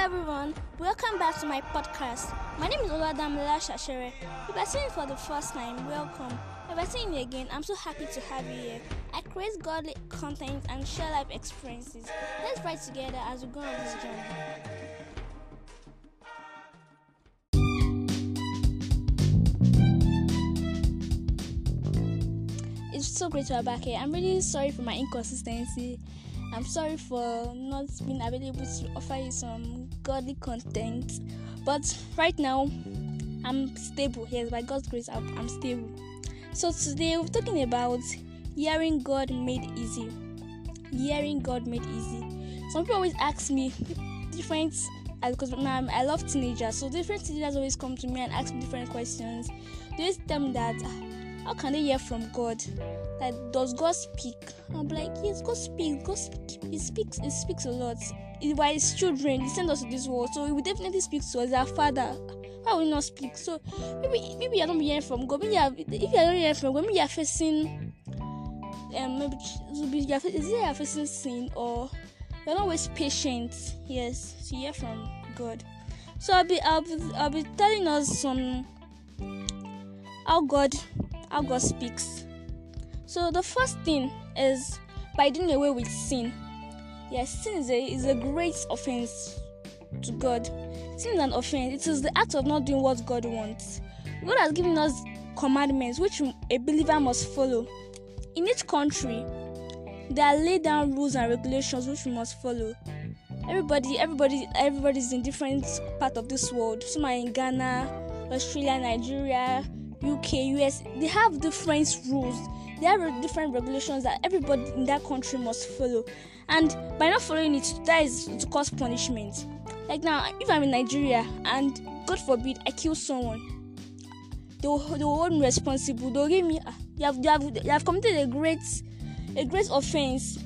everyone, welcome back to my podcast. My name is Oladamila Shashere. If you're seeing for the first time, welcome. If you're seeing me again, I'm so happy to have you here. I create godly content and share life experiences. Let's write together as we go on this journey. It's so great to be back here. I'm really sorry for my inconsistency. I'm sorry for not being available to offer you some godly content. But right now, I'm stable. Yes, by God's grace, I'm, stable. So today we're talking about hearing God made easy. Hearing God made easy. Some people always ask me different uh, because now I love teenagers, so different teenagers always come to me and ask me different questions. They always tell me that how can they hear from God? Like, does God speak? I'm like, yes, God speaks. God speak, He speaks. He speaks a lot. He, by His children, He sent us to this world, so He will definitely speak to us. As our Father. Why will He not speak? So maybe maybe you're not hearing from God. Maybe you're, if you're not hearing from God, maybe you're facing um maybe you're, is it you're facing sin or you're not always patient. Yes, to hear from God. So I'll be I'll be, I'll be telling us some how God how God speaks. So the first thing is by doing away with sin. Yes, sin is a is a great offense to God. Sin is an offense. It is the act of not doing what God wants. God has given us commandments which a believer must follow. In each country, there are laid down rules and regulations which we must follow. Everybody, everybody, everybody is in different part of this world. Some are in Ghana, Australia, Nigeria, UK, US, they have different rules. There are different regulations that everybody in that country must follow. And by not following it, that is to cause punishment. Like now, if I'm in Nigeria and God forbid I kill someone, they will, they will hold me responsible. They'll give me, uh, you have, you have, you have committed a great, a great offense.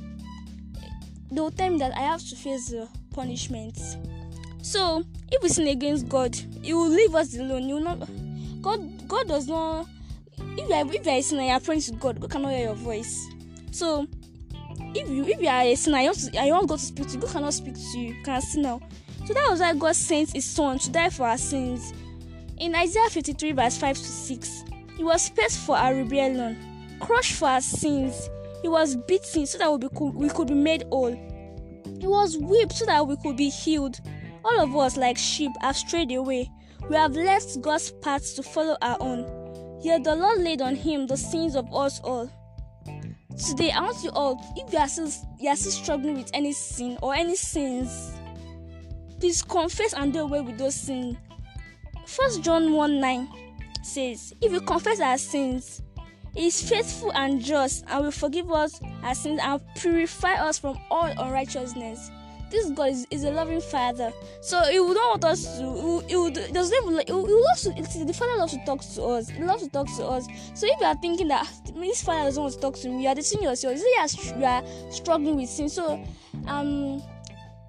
They will tell me that I have to face the punishment. So, if we sin against God, He will leave us alone. You not God God does not if you are if you are a sinner you are praying to God, God cannot hear your voice. So if you if you are a sinner, you want, to, you want God to speak to you, God cannot speak to you, you can see now. So that was why God sent his son to die for our sins. In Isaiah 53 verse 5 to 6, he was pierced for our rebellion, crushed for our sins. He was beaten so that we could, we could be made whole. He was whipped so that we could be healed. All of us, like sheep, have strayed away. We have left God's path to follow our own. Yet the Lord laid on him the sins of us all. Today, I want you all, if you are still, you are still struggling with any sin or any sins, please confess and do away with those sins. First John 1 9 says, If we confess our sins, he is faithful and just and will forgive us our sins and purify us from all unrighteousness this God is, is a loving Father. So He would not want us to. He, would doesn't even like. He, he loves to. The Father loves to talk to us. He loves to talk to us. So if you are thinking that this Father doesn't want to talk to me, you are deceiving yourself. You are, you are struggling with sin. So I'm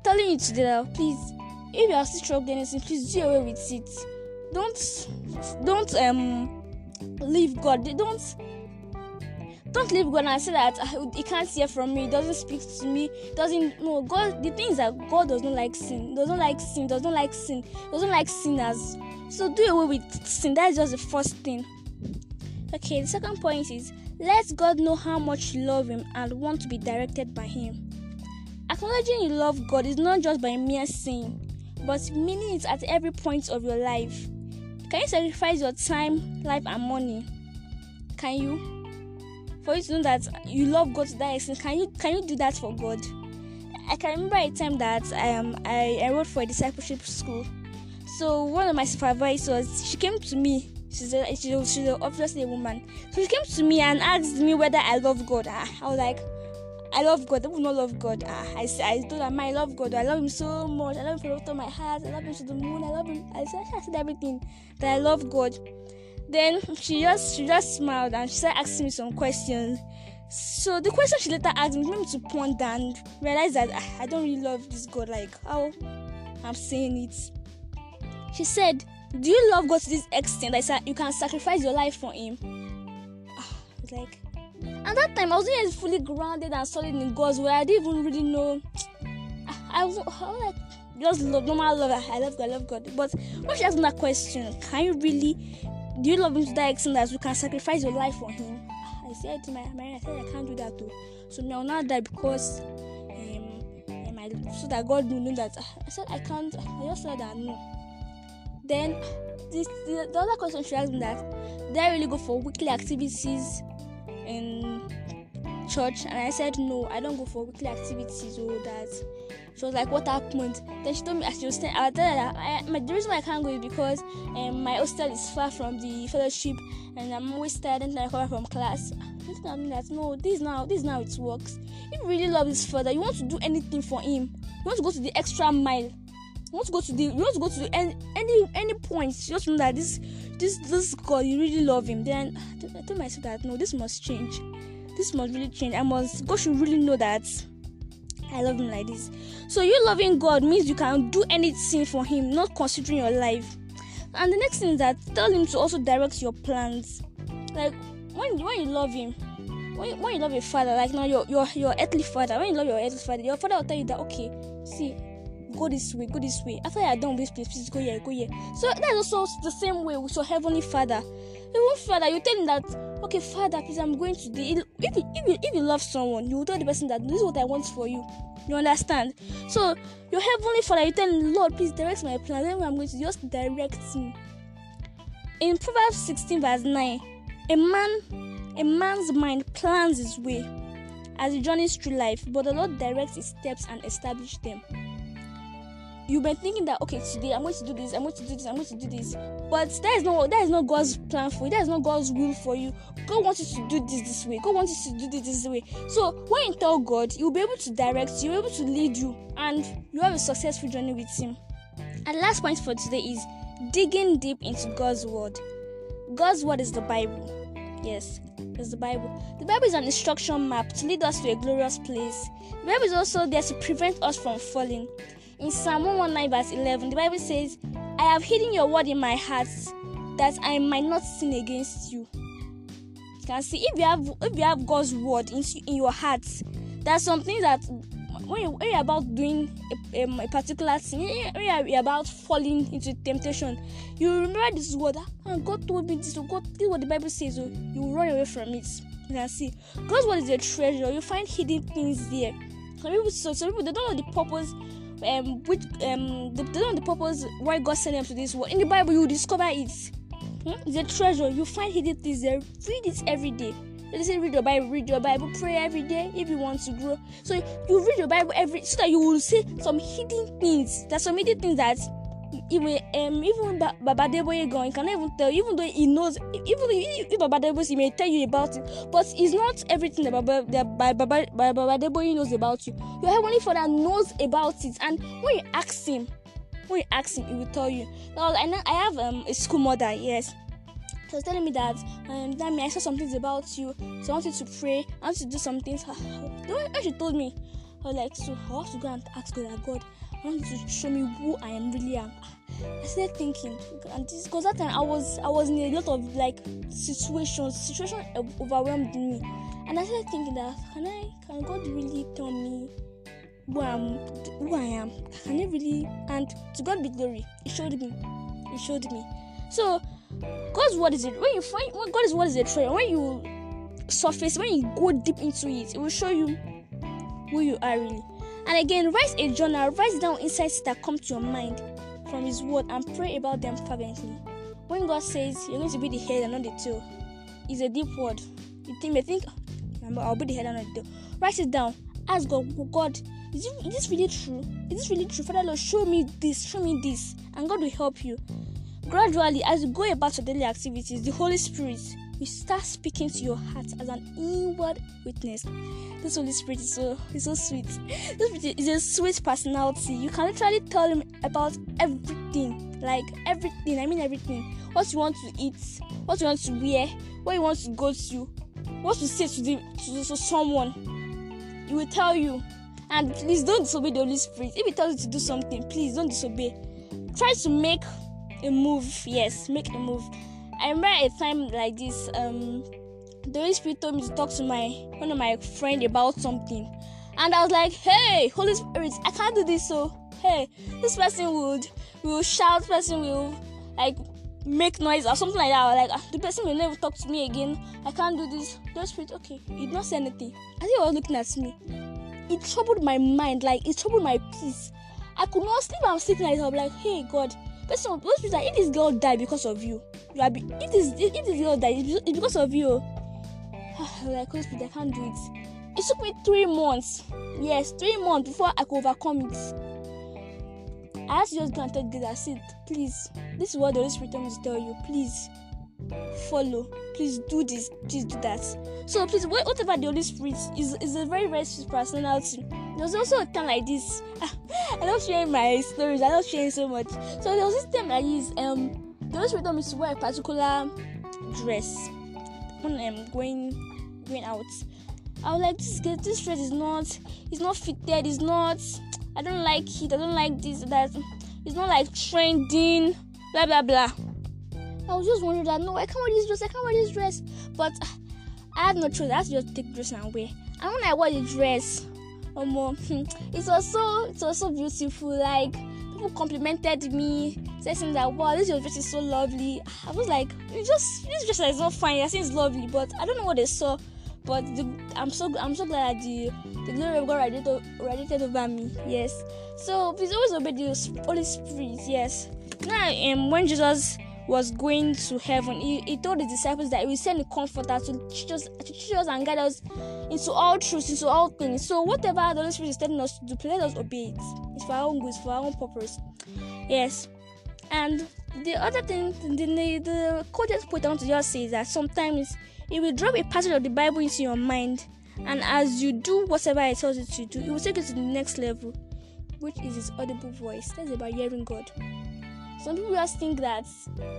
telling you today, please, if you are still struggling with sin, please do away with it. Don't don't um leave God. Don't don't leave God and say that he can't hear from me, he doesn't speak to me, doesn't no God. The thing is that God does not like sin, doesn't like sin, doesn't like sin, doesn't like sinners. So do away with sin. That is just the first thing. Okay, the second point is let God know how much you love Him and want to be directed by Him. Acknowledging you love God is not just by mere saying, but meaning it at every point of your life. Can you sacrifice your time, life, and money? Can you? For you to know that you love God to that extent, can you can you do that for God? I can remember a time that um I enrolled for a discipleship school. So one of my supervisors, she came to me. She's a, she's, she's obviously a woman. So she came to me and asked me whether I love God. Ah, I was like, I love God. I would not love God. Ah, I, I told her, I love God. I love Him so much. I love Him with all my heart. I love Him to the moon. I love Him. I said, I said everything that I love God. Then she just she just smiled and she started asking me some questions. So the question she later asked me made me to ponder and realize that ah, I don't really love this God like how I'm saying it. She said, Do you love God to this extent that you can sacrifice your life for Him? Ah, I like, at that time I wasn't fully grounded and solid in God's way. I didn't even really know. Ah, I was, I was like, just love, normal love. I love God, I love God. But when she asked me that question, can you really, do you love Him to that extent that you can sacrifice your life for Him? I said to my married, I said I can't do that too. So now not that because um, um I, so that God will know that I said I can't. I just said that no. Then this the, the other question she asked me that I really go for weekly activities in church and I said no I don't go for weekly activities or that. She was like what happened? Then she told me as she was saying I told her that I, my, the reason why I can't go is because um, my hostel is far from the fellowship and I'm always tired and I come from class. I mean that no this now this now it works. If you really love his father you want to do anything for him. You want to go to the extra mile. You want to go to the you want to go to the any any, any point. Just know that this this this God you really love him. Then I told myself that no this must change this must really change. I must God should really know that I love him like this. So you loving God means you can do anything for him, not considering your life. And the next thing is that tell him to also direct your plans. Like when when you love him, when you, when you love your father, like now your your your earthly father, when you love your earthly father, your father will tell you that okay, see, go this way, go this way. After you're done this place, please go here, go here. So that's also the same way with your heavenly father. Even father, you tell him that okay, Father, please, I'm going to the. If you, if if you love someone, you tell the person that this is what I want for you. You understand? So, your heavenly Father, you tell him, Lord, please direct my plan. Then I'm going to just direct him. In Proverbs 16, verse 9, a man, a man's mind plans his way as he journeys through life, but the Lord directs his steps and establishes them you've been thinking that okay today i'm going to do this i'm going to do this i'm going to do this. But that is not that is not god's plan for you. That is not god's will for you. God wants you to do this this way. God wants you to do this this way. So when you tell god you'll be able to direct you you'll be able to lead you and you have a successful journey with him. And last point for today is digging deep into god's word. God's word is the bible. Yes it's the bible. The bible is an instruction map to lead us to a glorious place. The bible is also there to prevent us from falling in Psalm 119, verse 11, the Bible says, I have hidden your word in my heart that I might not sin against you. You can see if you have if you have God's word in, in your heart, there's something that when, you, when you're about doing a, a, a particular thing, when you're, you're, about falling into temptation, you remember this word. And God told me this. God, this is what the Bible says. So you run away from it. You can see God's word is a treasure. You find hidden things there. Some people, so some people they don't know the purpose um which um the, don't the purpose why God sent them to this world. In the Bible, you discover it. Hmm? It's a treasure. You find hidden things there. Read it every day. They say read your Bible, read your Bible, pray every day if you want to grow. So you read your Bible every so that you will see some hidden things. There's some hidden things that even um even Baba Adeboye going can even tell even though he knows even if, if Baba Adeboye he may tell you about it but it's not everything that Baba that Baba, Baba Adeboye knows about you. Your heavenly father knows about it and when you ask him when you ask him he will tell you. Now I know I have um, a school mother yes. She was telling me that um that me I saw some things about you so I wanted to pray I wanted to do some things when she told me I was like so I have to go and ask God God I want to show me who I am really am. I started thinking, and this because that time I was I was in a lot of like situations, situation overwhelmed me, and I started thinking that can I can God really tell me who I am, who I am? Can He really? And to God be glory, He showed me, He showed me. So God's word is it when you find when God's word is a treasure when you surface when you go deep into it, it will show you who you are really. And again, write a journal, write down insights that come to your mind from His Word and pray about them fervently. When God says you're going to be the head and not the tail, it's a deep word. You think, may think, ah, I'll be the head and not the tail. Write it down. Ask God, God, is, is this really true? Is this really true? Father Lord, show me this, show me this. And God will help you. Gradually, as you go about your daily activities, the Holy Spirit you start speaking to your heart as an inward witness. This Holy Spirit is so is so sweet. This is a sweet personality. You can literally tell him about everything, like everything. I mean everything. What you want to eat, what you want to wear, where you want to go to, what to say to the to, to someone. He will tell you. And please don't disobey the Holy Spirit. If he tells you to do something, please don't disobey. Try to make a move. Yes, make a move I remember a time like this. Um, the Holy Spirit told me to talk to my one of my friend about something, and I was like, "Hey, Holy Spirit, I can't do this." So hey, this person would will shout, person will like make noise or something like that. Or like ah, the person will never talk to me again. I can't do this. The Spirit, okay, he did not say anything. I think he was looking at me. It troubled my mind, like it troubled my peace. I could not sleep. I'm sleeping like I'm like, hey God, person, people like, if this girl died because of you, you are. Be, if this it's because of you. like, Holy Spirit, I can't do it. It took me three months. Yes, three months before I could overcome it. I had to just go and tell God, I said, please, this is what the Holy Spirit me to tell you. Please follow. Please do this. Please do that. So please, whatever the Holy Spirit is, is a very, very sweet personality. There's also a time like this. I love sharing my stories. I love sharing so much. So there was this time like this. Um, the Holy Spirit told me to wear a particular dress when I'm going going out. I was like, this this dress is not, it's not fitted, it's not. I don't like it. I don't like this. That it's not like trending. Blah blah blah. I was just wondering that no, I can't wear this dress. I can't wear this dress. But I had no choice. I had to just take dress and wear. And when I wore the dress, um, it was so it was so beautiful. Like people complimented me, saying that wow, this your dress is so lovely. I was like, it just this dress is not fine. I think it's lovely, but I don't know what they saw. But the, I'm so I'm so glad that the the glory of God radiated, radiated over me. Yes. So please always obey the Holy Spirit. Yes. Now, um, when Jesus was going to heaven, he, he told his disciples that he will send a comforter to teach us, to teach us and guide us into all truths, into all things. So whatever the Holy Spirit is telling us to do, let us obey it. It's for our own good, it's for our own purpose. Yes. And the other thing, the, the, point I want to just say is that sometimes it will drop a passage of the Bible into your mind, and as you do whatever it tells you to do, it will take you to the next level, which is His audible voice. That's about hearing God. Some people just think that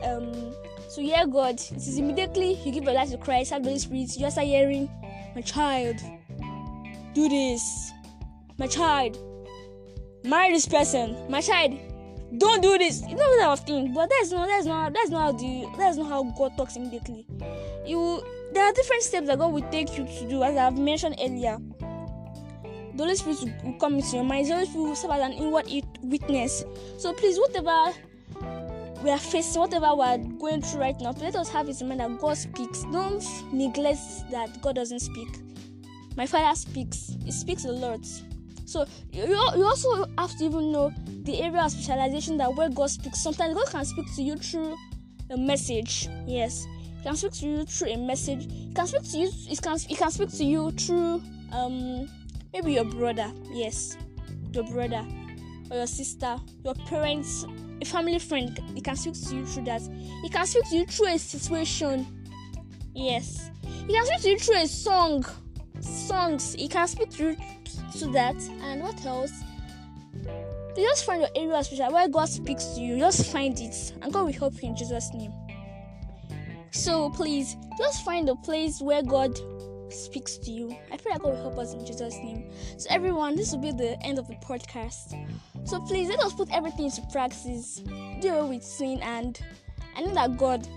um, to hear God, it is immediately you give your life to Christ, have the Holy Spirit, you just start hearing, my child, do this, my child, marry this person, my child, don't do this. You know that thing, but that's not that's not that's not how the that's not how God talks immediately. You there are different steps that God will take you to do, as I've mentioned earlier. The Holy Spirit will come into your mind. The Holy Spirit will serve as an inward witness. So please, whatever we are facing, whatever we are going through right now, let us have it in mind that God speaks. Don't neglect that God doesn't speak. My Father speaks. He speaks a lot. So you, you also have to even know the area of specialization that where God speaks. Sometimes God can speak to you through a message. Yes, He can speak to you through a message. He can speak to you. He can He can speak to you through um maybe your brother. Yes, your brother or your sister, your parents, a family friend. He can speak to you through that. He can speak to you through a situation. Yes, he can speak to you through a song. Songs. He can speak through to that. And what else? You just find your area special where God speaks to you. Just find it, and God will help you in Jesus' name. So please, just find a place where God speaks to you. I pray that God will help us in Jesus' name. So everyone, this will be the end of the podcast. So please let us put everything into practice. Do it with sin, and I know that God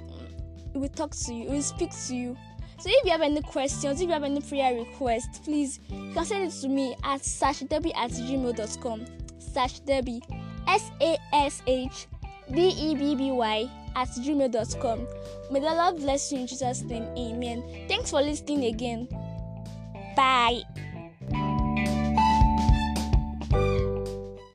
will talk to you, will speak to you so if you have any questions, if you have any prayer requests, please you can send it to me at sashdebby at gmail.com. Sashdebby, S A S H D E B B Y at gmail.com. May the Lord bless you in Jesus' name. Amen. Thanks for listening again. Bye.